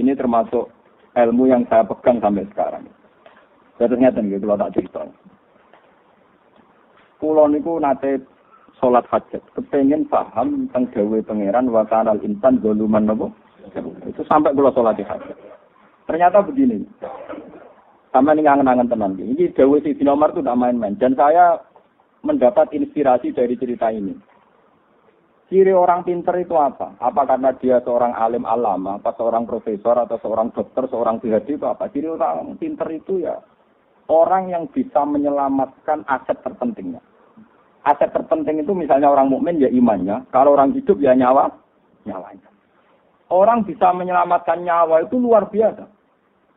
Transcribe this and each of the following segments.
Ini termasuk ilmu yang saya pegang sampai sekarang. Saya ternyata nih, kalau tak cerita. Kulo niku nate sholat hajat, kepengen paham tentang gawe pangeran wa kanal insan nopo. Itu sampai kulo sholat hajat. Ternyata begini. Sama ini ngangen-ngangen tenan. Ini gawe si Umar itu tidak main-main. Dan saya mendapat inspirasi dari cerita ini. Ciri orang pinter itu apa? Apa karena dia seorang alim alama, apa seorang profesor, atau seorang dokter, seorang PhD itu apa? Ciri orang pinter itu ya orang yang bisa menyelamatkan aset terpentingnya. Aset terpenting itu misalnya orang mukmin ya imannya, kalau orang hidup ya nyawa, nyawanya. Orang bisa menyelamatkan nyawa itu luar biasa.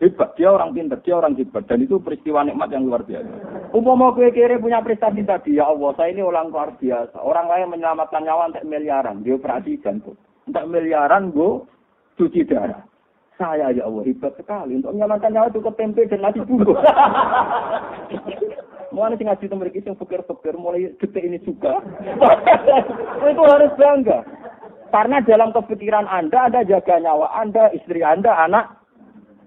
Hebat, dia orang pinter, dia orang hebat. Dan itu peristiwa nikmat yang luar biasa. Umpama kue kiri punya prestasi tadi, ya Allah, saya ini orang luar biasa. Orang lain menyelamatkan nyawa untuk miliaran, dia operasi jantung. Untuk miliaran, gue cuci darah. Saya ya Allah hebat sekali untuk menyelamatkan nyawa itu tempe dan nasi bungkus. Mulai sing ngaji mereka yang pikir-pikir mulai detik ini juga. itu harus bangga. Karena dalam kepikiran Anda, Anda jaga nyawa Anda, istri Anda, anak,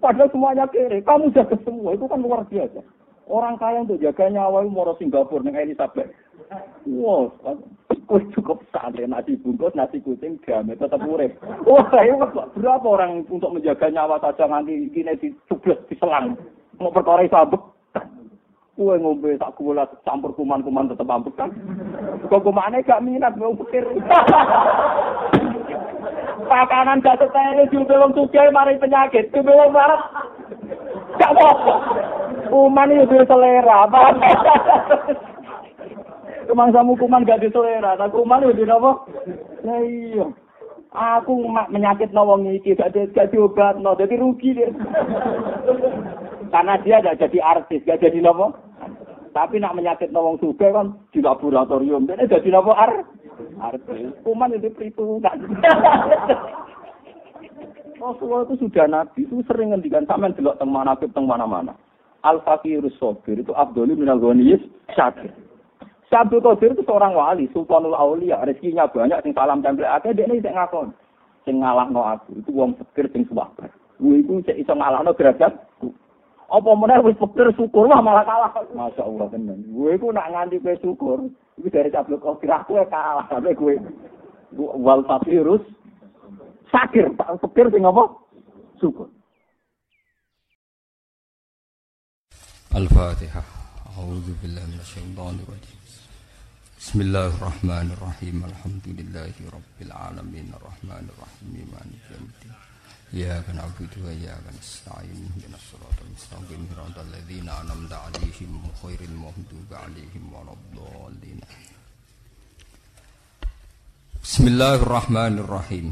Padahal semuanya kere. Kamu jaga semua. Itu kan luar biasa. Orang kaya untuk jaga nyawa itu mau Singapura dengan Elizabeth. Wow, kue cukup santai nasi bungkus, nasi kucing, diambil tetap urip. Wah, ini berapa orang untuk menjaga nyawa saja nanti gini di selang. Mau perkara sabuk. Kue ngombe tak gula campur kuman-kuman tetap ambek kan. Kok kumane gak minat mau pikir. Pakanan gak setene diombe wong sugih mari penyakit, diombe wong marah. Gak apa-apa. Kuman itu selera, paham? Kemang kuman gak di selera, tak kuman itu apa? Nah iya. Aku menyakit nawang iki gak gak diobat no, jadi rugi dia. Karena dia gak jadi artis, gak jadi nopo. Tapi nak menyakit nawang suka kan di laboratorium, jadi jadi nopo ar. Artis. Kuman itu perhitungan. Rasulullah itu sudah nabi, itu sering ngendikan sama delok teng mana teng mana-mana. Al fakirus sobir itu Abdul minal ghaniyis syakir. Syabdul Qadir itu seorang wali, sultanul aulia, rezekinya banyak, sing salam tempel akeh, dia ini ngakon. Sing ngalahno aku, itu wong fakir sing suwabar. Gue itu cek iso ngalahno derajat. Apa meneh wis fakir syukur wah malah kalah. Masya Allah tenan. Gue itu nak nganti kowe syukur, Iku dari Abdul Qadir aku kalah sampai gue wal fakirus sakir, tak fakir sing apa? Syukur. Al-Fatihah. A'udzu billahi minasyaitonir rajim. Bismillahirrahmanirrahim. Alhamdulillahi rabbil alamin. Arrahmanir rahim. Maliki yaumiddin. إياك نعبد وإياك نستعين اهدنا الصراط المستقيم صراط الذين أنعمت عليهم غير المغضوب عليهم ولا الضالين بسم الله الرحمن الرحيم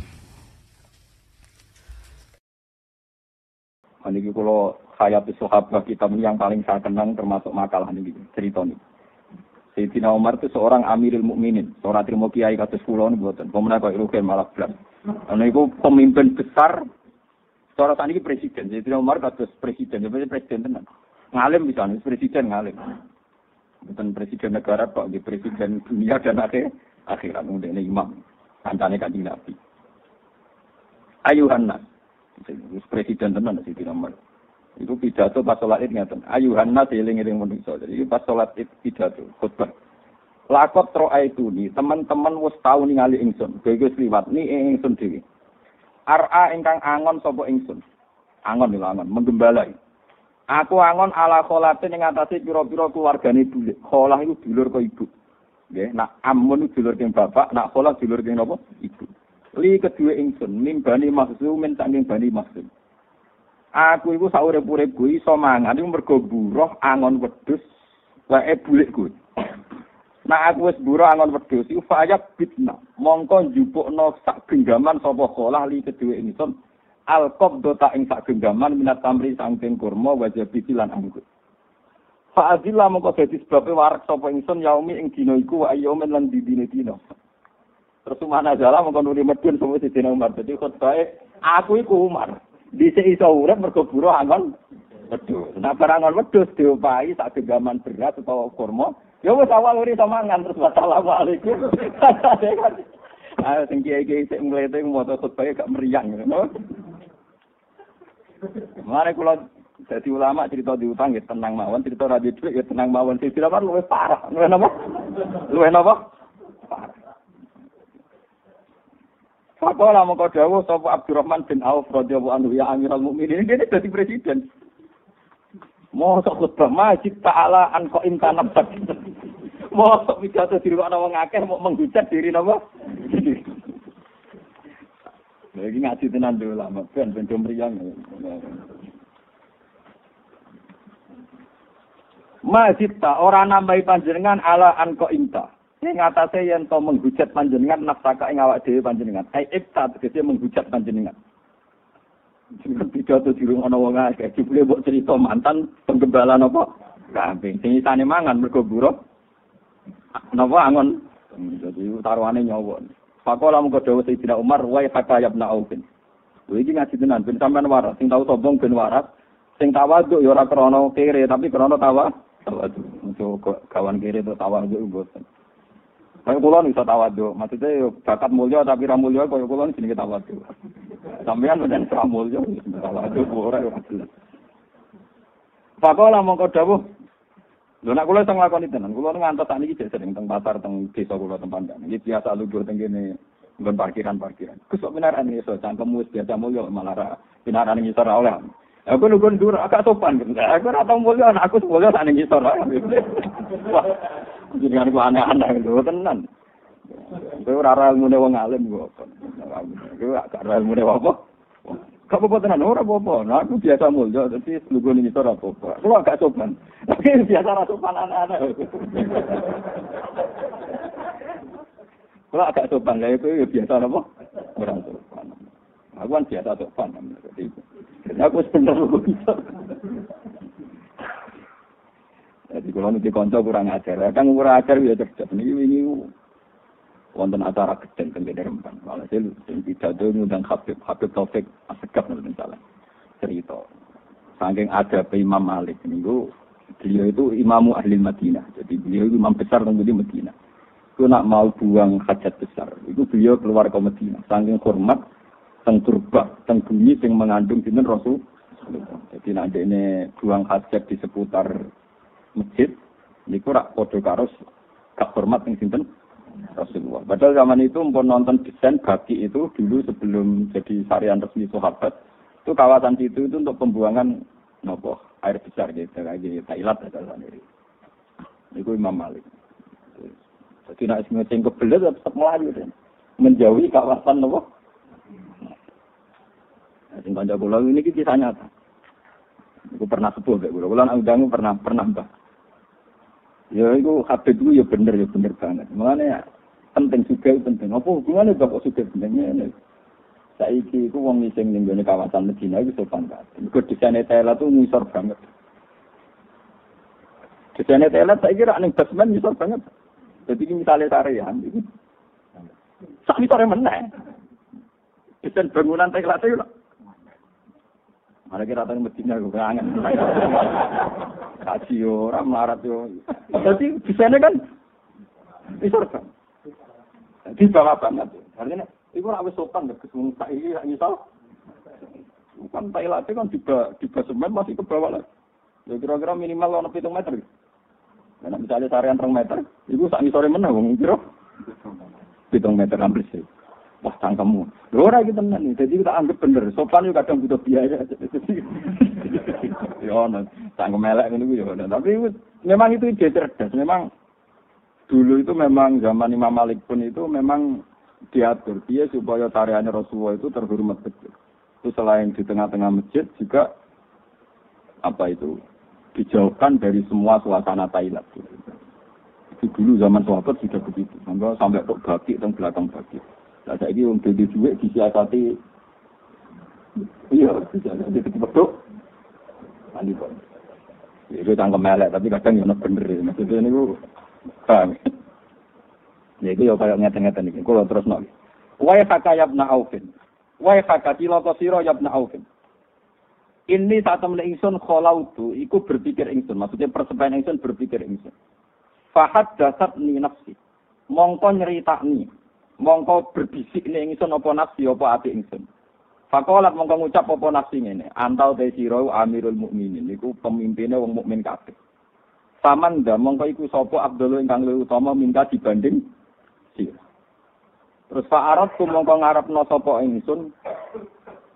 Ini kalau hayat sahabat kita yang paling saya kenang termasuk makalah ini cerita ini. Sayyidina Umar itu seorang Amirul Mukminin, seorang terima kiai kados kula niku mboten. Pemenang kok rugen malah blas. Ana iku pemimpin besar Cara tadi presiden, jadi Umar kados presiden, jadi presiden tenan. Ngalim bisa, presiden ngalim. Bukan presiden negara kok, di presiden dunia dan akhir akhirat. Ini imam, kancane kanjeng Nabi. Ayuhan presiden tenan sih Umar. Itu pidato pas sholat id ngaten. Ayuhan nas eling-eling manusa. Jadi pas sholat id pidato, khutbah. Lakot tro itu nih, teman-teman wis tau ningali ingsun. Gue liwat nih ingsun dhewe. Ar'a ingkang angon sapa ingsun. Angon lho angon, menggembalai. Aku angon ala kholatin ing atase pira-pira keluargane bulik. Kholah iku dulur kok ibu. Nggih, nak amun dulur king bapak, nak kholah dulur king napa? Ibu. Li kedua ingsun, nimbani maksum saking bani maksum. Aku iku saurip-uripku iso mangan iku mergo buruh angon wedhus wae bulik kuwi. Nah aku wis buru angon wedhus iku fayak bitna. Mongko njupukno sak genggaman sapa kolah li kedue ingsun. Alqab dota ing sak genggaman minat tamri sangking kurma wajah lan anggur. Fa adilla mongko dadi sebabe warak sapa ingsun yaumi ing dina iku wa yaumen lan didine dina. Terus mana jala mongko nuli medun sapa sidina Umar. Dadi khotbahe aku iku Umar. Dhisik iso urip mergo buru angon wedhus. Nah barang angon wedhus diopahi sak genggaman beras utawa kurma Ya wis awal uri mangan terus wassalamualaikum. Ayo sing kiai-kiai sing mlete maca khutbah gak meriang ngono. Mare kula jadi ulama cerita diutang ya tenang mawon, cerita ra duit ya tenang mawon. Sing dilamar luwih parah. Luwih napa? Luwih napa? Parah. Fakola mongko dawuh sapa Abdurrahman bin Auf radhiyallahu anhu ya Amirul Mukminin ini dadi presiden. Mosok khutbah majid ta'ala an kok imtanabat. Mosok pidato di rumah wong akeh mau menghujat diri napa? Lagi ngaji tenan dulu lama, ben ben mriyang. Majid ta ora nambahi panjenengan ala an kok imta. Ing atase yen to menghujat panjenengan nafsaka ing awak dhewe panjenengan. Ai ikta tegese menghujat panjenengan. Sing pidato di rumah ana wong akeh, jebule mbok cerita mantan penggembala napa? Kambing. Sing isane mangan mergo. Napa angon? Jadi taruhane nyawa. Pakola mung dawuh Sayyidina Umar wa kata ya ibn Aufin. Lha iki ngaji tenan ben sampean waras, sing tau sombong ben waras, sing tawaduk ya ora krana kere tapi krana tawa tawaduk. Untuk kawan kere itu tawaduk mboten. Kaya kula iso tawaduk, maksudnya yo bakat mulya tapi ra mulya kaya kula jenenge tawaduk. Sampeyan menen ra mulya tawaduk ora ora jelas. Pakola mongko dawuh Lho nek kula teng lakoni tenan, kula ngantos sak niki sering teng pasar teng desa kula teng Pandang. Iki biasa lugur teng kene nggon parkiran-parkiran. Kus kok pinaran iso cangkemmu wis biasa mulya malah ra pinaran ngisor oleh. Aku lugur ndur agak sopan gitu. Aku ora tau aku mulya sak ning ngisor. Wah, jenengan ku aneh-aneh lho tenan. Kowe ora ora ilmune wong alim kok. Kowe gak ora ilmune apa? Gak apa-apa tenan, ora apa-apa. Nah, aku biasa mulya, dadi lugu ning ngisor apa-apa. Kulo agak sopan. Tapi biasa ra sopan anak-anak. Kalau agak sopan, lah itu ya biasa apa? Orang sopan. Aku kan biasa sopan. Jadi, aku sebenarnya bisa. Jadi kalau nanti konco kurang ajar, kan kurang ajar ya cerdas. Ini ini wonten acara gedeng teng Rempan. Malah saya sing pidato ngundang Habib Habib Taufik Asegaf misalnya cerita. Saking ada Imam Malik minggu beliau itu imamu ahli Madinah. Jadi beliau itu imam besar teng Madinah. Itu nak mau buang hajat besar. Itu beliau keluar ke Madinah. Saking hormat teng turba, teng bumi yang mengandung dinten Rasul. Jadi nanti ini buang hajat di seputar masjid. Ini kurang kode karus gak hormat yang sinten Rasulullah. Padahal zaman itu pun nonton desain baki itu dulu sebelum jadi syarian resmi sahabat. Itu kawasan situ itu untuk pembuangan nopo air besar gitu kayak gitu Thailand ada sendiri. Itu Imam Malik. Jadi nak semua ceng kebelet tetap melayu dan menjauhi kawasan nopo. Nah, sing kanca kula ini kisah nyata. Aku pernah sepuh kayak kula. Kula undang pernah pernah mbak. Ya itu Habib itu ya bener ya bener banget. Makanya penting juga penting. Apa hubungannya bapak sudah pentingnya? Saiki itu wong ngising ning kawasan Medina itu sopan banget. Iku desainnya Thailand tuh ngisor banget. Desainnya Thailand saya kira ning basement ngisor banget. Jadi ini misalnya tarian itu sak ngisore meneh. Desain bangunan Thailand itu Mana kira tadi Medina gue kangen. Kaji orang melarat yo. Jadi desainnya kan ngisor banget. Di bawah banget. Artinya Iku ora wis sopan nek kesung tak iki rak nyesal. Kan Thailand kan juga di basemen masih ke bawah lah. Ya kira-kira minimal ono 7 meter. Nah, misalnya sarian 3 meter, itu sak sore meneh wong kira 7 meter ambles. Wah, cangkemmu. Ora iki tenan Jadi kita anggap bener. Sopan juga kadang butuh biaya. ya ono, cangkem elek ngono ya ono. Tapi memang itu ide cerdas. Memang dulu itu memang zaman Imam Malik pun itu memang diatur dia supaya tariannya Rasulullah itu terhormat betul. Itu selain di tengah-tengah masjid juga apa itu dijauhkan dari semua suasana Thailand. Itu dulu zaman sahabat sudah begitu. Sampai sampai tok baki dan belakang baki. Nah, saya ini untuk di duit disiasati iya disiasati itu betul. Andi pun. Itu tangkem melek tapi kadang yang bener. Maksudnya ini gue Ya itu ya kayak ngeten-ngeten iki. Kulo terus nok. Wa haka yabna aufin. Wa haka tilaka sira yabna aufin. Ini saat temen ingsun kholautu, iku berpikir ingsun. Maksudnya persebayan ingsun berpikir ingsun. Fahad dasat ni nafsi. Mongko nyeritakni. Mongko berbisik ni ingsun apa nafsi apa ati ingsun. Fakolat mongko ngucap apa nafsi ngene, antau te sira amirul mukminin iku pemimpinnya wong mukmin kabeh. Saman nda mongko iku sapa Abdul ingkang luwih utama minta dibanding sira. Terus fa arab ku mongko ngarepno sapa ingsun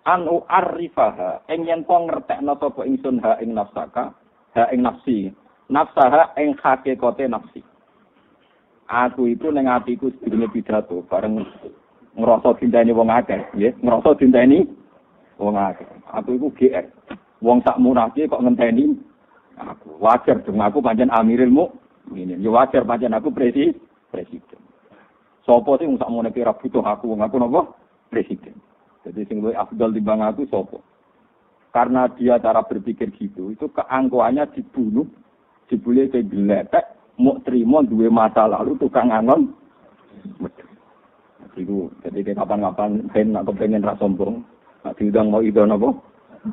an u'arrifaha ing yen to ngertekno sapa ingsun ha ing nafsaka, ha ing nafsi. Nafsaha ing hakikate nafsi. Aku itu ning atiku sedurunge pidato bareng ngerasa dinteni wong akeh, nggih, ngerasa dinteni wong akeh. Aku iku GR. Wong sak munake kok ngenteni aku. Wajar dong aku pancen amiril mukminin. Ya wajar pancen aku presi presiden. Sopo sih wong sak munake ora butuh aku, wong aku napa? Presiden. Jadi sing luwih afdal timbang aku sopo? Karena dia cara berpikir gitu, itu keangkuhannya dibunuh, dibully ke geletek, mau terima dua masa lalu tukang angon. Iku, jadi kapan-kapan ben aku pengen rasa sombong, nak diundang mau itu nopo,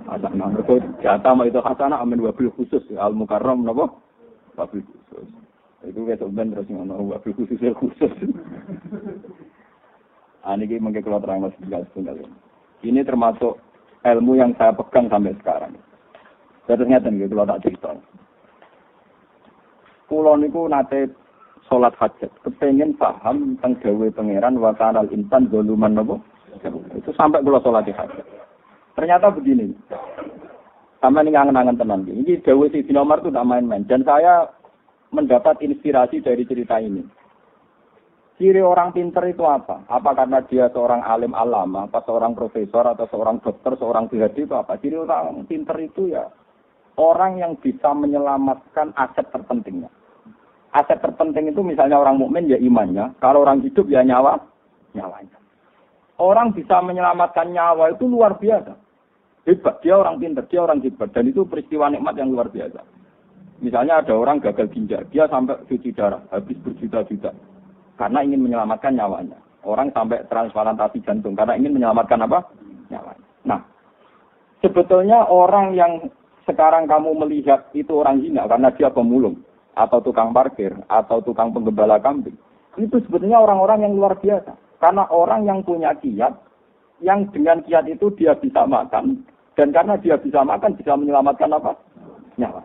Hasanah, mereka jatah mau itu hasanah amin wabil khusus, al mukarram nopo, wabil khusus. Itu kayak sebenarnya terus ngono wabil khusus ya khusus. Ah, ini mungkin kalau terang setunggal Ini termasuk ilmu yang saya pegang sampai sekarang. Saya ternyata kalau tak cerita. Pulau niku nate sholat hajat, kepengen paham tentang gawe pangeran wa kanal insan nopo. Itu sampai kula sholat hajat. Ternyata begini. Sama ini ngangen-ngangen tenan. Ini gawe si Umar itu tidak main-main. Dan saya mendapat inspirasi dari cerita ini. Ciri orang pinter itu apa? Apa karena dia seorang alim alama, apa seorang profesor, atau seorang dokter, seorang PhD itu apa? Ciri orang pinter itu ya orang yang bisa menyelamatkan aset terpentingnya aset terpenting itu misalnya orang mukmin ya imannya, kalau orang hidup ya nyawa, nyawanya. Orang bisa menyelamatkan nyawa itu luar biasa. Hebat, dia orang pintar, dia orang hebat, dan itu peristiwa nikmat yang luar biasa. Misalnya ada orang gagal ginjal, dia sampai cuci darah, habis berjuta-juta, karena ingin menyelamatkan nyawanya. Orang sampai transplantasi jantung, karena ingin menyelamatkan apa? Nyawanya. Nah, sebetulnya orang yang sekarang kamu melihat itu orang hina karena dia pemulung atau tukang parkir, atau tukang penggembala kambing. Itu sebetulnya orang-orang yang luar biasa. Karena orang yang punya kiat, yang dengan kiat itu dia bisa makan, dan karena dia bisa makan, bisa menyelamatkan apa? Nyawa.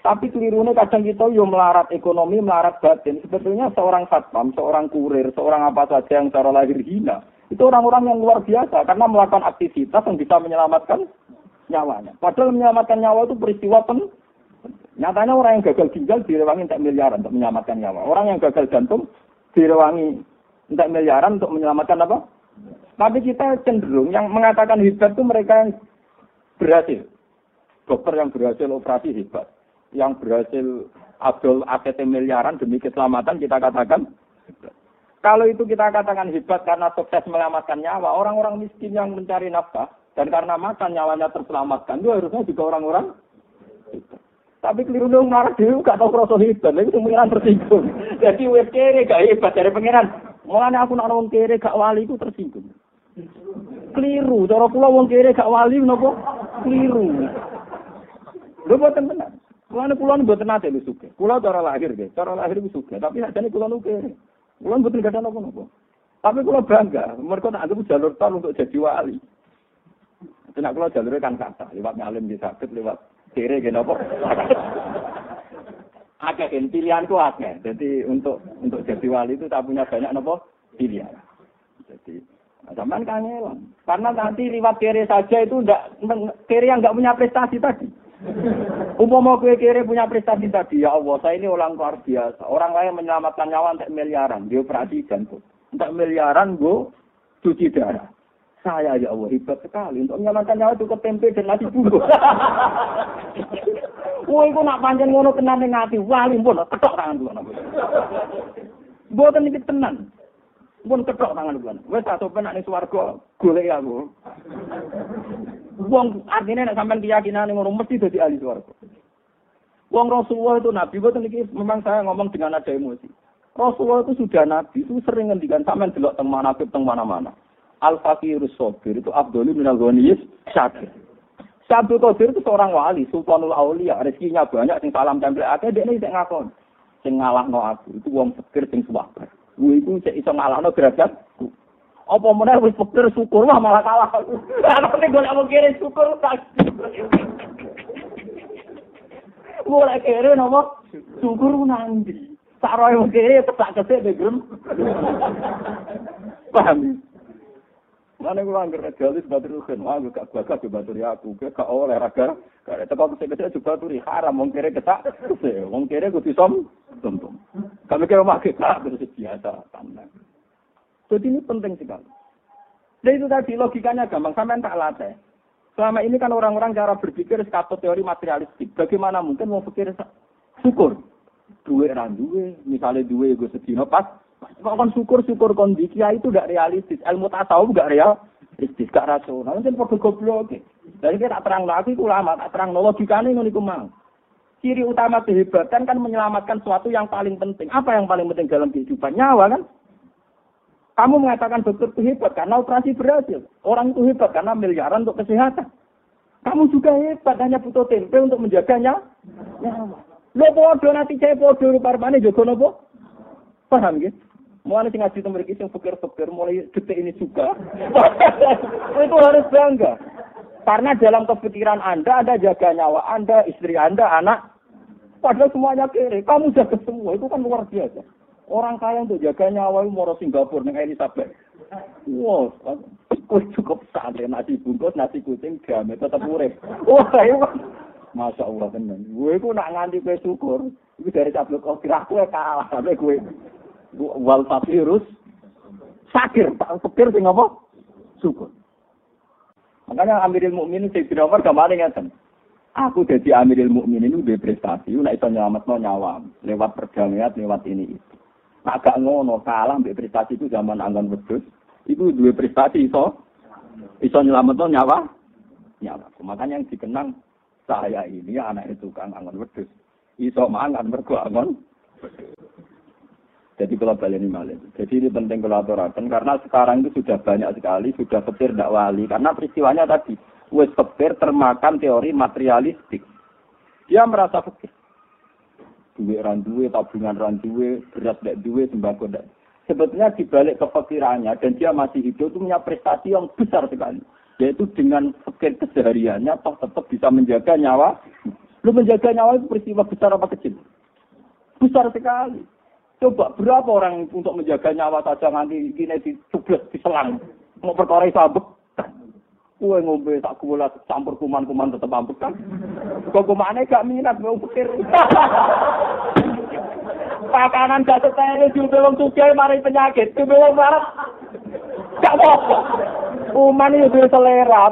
Tapi kelirunya kadang kita yo melarat ekonomi, melarat batin. Sebetulnya seorang satpam, seorang kurir, seorang apa saja yang secara lahir hina, itu orang-orang yang luar biasa karena melakukan aktivitas yang bisa menyelamatkan nyawanya. Padahal menyelamatkan nyawa itu peristiwa pen Nyatanya orang yang gagal ginjal direwangi untuk miliaran untuk menyelamatkan nyawa. Orang yang gagal jantung direwangi untuk miliaran untuk menyelamatkan apa? Tapi kita cenderung yang mengatakan hebat itu mereka yang berhasil. Dokter yang berhasil operasi hebat. Yang berhasil abdul AKT miliaran demi keselamatan kita katakan. Kalau itu kita katakan hebat karena sukses menyelamatkan nyawa, orang-orang miskin yang mencari nafkah dan karena makan nyawanya terselamatkan itu harusnya juga orang-orang hebat. Tapi keliru dong marah dulu gak tau kroso hebat, lagi pengiran tersinggung. Jadi wes kere gak hebat dari pengiran. Mulanya aku nak wong kere gak wali itu tersinggung. Keliru, cara kula wong kere gak wali nopo? Keliru. Boten tenan. Kulane kula mboten nate lho. Kula cara lahir nggih, cara lahir ku suke, tapi sakjane kula nu kere. Kula mboten gadah napa-napa. Tapi kula bangga, mereka tak anggap jalur tol untuk jadi wali. Tidak kalau jalurnya kan kata, lewat ngalim di sakit, lewat kiri gini apa? Kan pilihanku akeh. Jadi untuk untuk jadi wali itu tak punya banyak nopo pilihan. Jadi zaman kangelan. Karena nanti lewat kiri saja itu ndak kiri yang nggak punya prestasi tadi. Umpama kue kiri punya prestasi tadi, ya Allah, saya ini orang luar biasa. Orang lain menyelamatkan nyawa untuk miliaran, dia operasi jantung. Untuk miliaran, gue cuci darah. Saya ya Allah hebat sekali untuk menyelamatkan nyawa cukup tempe dan nasi bumbu. Woi, kok nak panjang ngono tenan ning ati wali pun ketok tangan kula. Mboten iki tenan. Pun ketok tangan kula. Wis tak sopan ning swarga golek aku. Wong artinya nek sampean keyakinan ngono mesti dadi ahli swarga. Wong Rasulullah itu nabi, boten iki memang saya ngomong dengan ada emosi. Rasulullah itu sudah nabi, itu sering ngendikan sampean delok teng mana teng mana-mana. Al-Fakirus Sobir itu Abdul Minal Ghaniyis Syakir. Syabdul Qadir itu seorang wali, Sultanul Aulia, rezekinya banyak, sing salam tempel akeh, dia ini ngakon. Sing ngalahno aku, itu wong fakir sing suwabar. Gue itu cek iso ngalahno derajat. Apa meneh wis pikir syukur wah malah kalah. Ana nek golek wong kere syukur tak. Golek kere nopo? Syukur nanti. Saroe wong kere tetak kesek begrem. Paham? Mana gue angker galis batur kan, wah gue gak bakat ke batur aku, gue gak oleh raga, gak ada kau kesek kesek juga baturi haram, wong kere ketak, kesek, wong kere gue tisom, tum Kami kira mah kita terus biasa. Jadi ini penting sekali. Dan itu tadi logikanya gampang, sampai tak latih. Selama ini kan orang-orang cara berpikir skatut teori materialistik. Bagaimana mungkin mau pikir syukur? Duwe ran duwe, misalnya duwe gue sedih pas kan syukur-syukur kondisi itu gak realistis. Ilmu tasawuf gak realistis, gak rasional. Mungkin perlu goblok. Jadi kita terang lagi, itu lama, tak terang logikanya ini mau. Ciri utama kehebatan kan menyelamatkan sesuatu yang paling penting. Apa yang paling penting dalam kehidupan? Nyawa kan? Kamu mengatakan dokter itu hebat karena operasi berhasil. Orang itu hebat karena miliaran untuk kesehatan. Kamu juga hebat, hanya butuh tempe untuk menjaganya. Nyawa. Lo bodoh nanti saya bodoh, parmane jogo nopo. Paham gitu? Mulai sing ngaji temen iki sing pikir-pikir mulai detik ini juga. itu harus bangga. Karena dalam kepikiran Anda, Anda jaga nyawa Anda, istri Anda, anak. Padahal semuanya kiri. Kamu jaga semua. Itu kan luar biasa. Orang kaya untuk jaga nyawa itu mau Singapura dengan Elizabeth. Wow, kue cukup santai nasi bungkus, nasi kucing, gamet tetap urip. Wah, itu Masya Allah tenan. Gue itu nak nganti kue syukur. Itu dari tablet kau kira kue kalah sampai gue wal virus sakir tak pikir sing apa? Syukur. Makanya Amirul Mukminin sing Umar kemarin ngeten aku jadi Amirul Mukminin itu udah prestasi nek iso nyelametno nyawa. Lewat perdamaian lewat ini itu. Nah gak ngono kalah mbek prestasi itu zaman anggan wedhus. Itu dua prestasi iso iso nyelametno nyawa nyawa. Makanya yang dikenang saya ini anak itu kan anggon wedhus. Iso mangan mergo anggon jadi kalau balik ini malah. Jadi ini penting kalau aturakan karena sekarang itu sudah banyak sekali sudah kepir tidak wali karena peristiwanya tadi wes kepir termakan teori materialistik. Dia merasa fakir. Duit randuwe, tabungan randuwe, beras tidak duwe, sembako tidak. Sebetulnya dibalik kefakirannya dan dia masih hidup itu punya prestasi yang besar sekali. Yaitu dengan fakir kesehariannya toh tetap bisa menjaga nyawa. Lu menjaga nyawa itu peristiwa besar apa kecil? Besar sekali. Coba berapa orang untuk menjaga nyawa saja nanti gini di selang Mau perkara sabuk. Kue ngombe tak kula campur kuman-kuman tetep ambek kan. Kok kumane gak minat mau pikir. Pakanan gak setene diumbe wong sugih mari penyakit. Diumbe wong marah. Gak apa Kuman itu selera?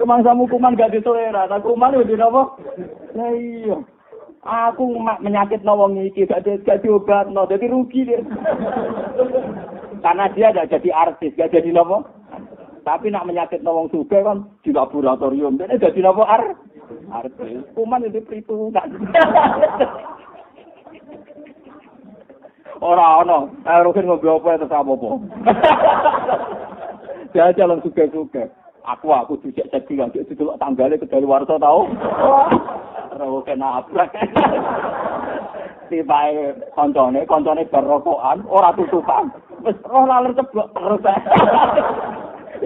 Kemang samu kuman gak di selera, tak kuman itu apa? Nah iya. Aku menyakit nawang iki gak gak diobat no, jadi rugi dia. Karena dia gak jadi artis, gak jadi nopo. Tapi nak menyakit nawang suka kan di laboratorium, jadi jadi nopo ar artis. Kuman itu perhitungan. Ora ono, rugen ngobrol apa itu apa apa. Dia jalan suka-suka. Aku aku dicek cek bilang didelok tanggale ke dari warsa tau. Ora kena abrak. Tibae koncone, koncone berokokan, ora tutupan. Wis roh laler ceblok terus.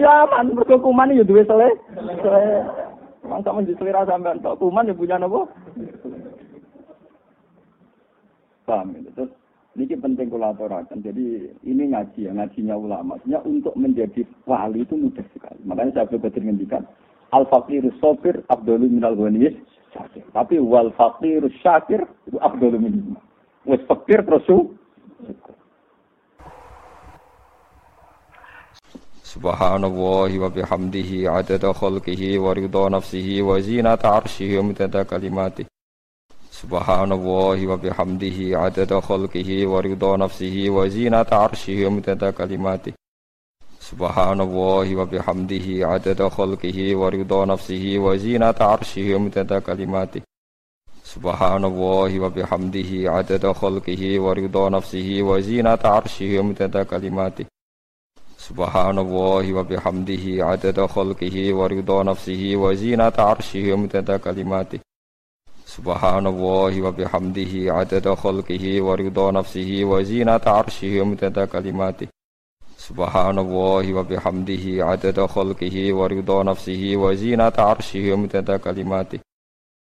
ya man, mergo kuman ya duwe sele. Mang sama di selera sampean tok kuman ya punya napa? Paham itu. Terus ini penting kolaborasi. Jadi ini ngaji ya, ngajinya ulama. Maksudnya untuk menjadi wali itu mudah sekali. Makanya saya berpikir ngendikan al fakirus sopir abdul minal ghaniyis syakir. Tapi wal fakirus syakir itu abdul min Wes fakir terus Subhanallah wa bihamdihi adada khalqihi wa ridha nafsihi wa zinata arshihi wa midada kalimatihi Subhanallah wa bihamdihi adada khalqihi wa ridha nafsihi wa zinata arshihi Subhanallah wa bihamdihi adada khalqihi wa ridha nafsihi wa zinata arshihi wa midada kalimati. Subhanallah wa bihamdihi adada khalqihi wa ridha nafsihi wa zinata arshihi wa midada kalimati. Subhanallah wa bihamdihi adada khalqihi wa ridha nafsihi wa zinata arshihi wa midada kalimati. Subhanallah wa bihamdihi adada khalqihi wa ridha nafsihi wa zinata arshihi wa midada kalimati Subhanallah wa bihamdihi adada khalqihi wa ridha nafsihi wa zinata arshihi wa midada kalimati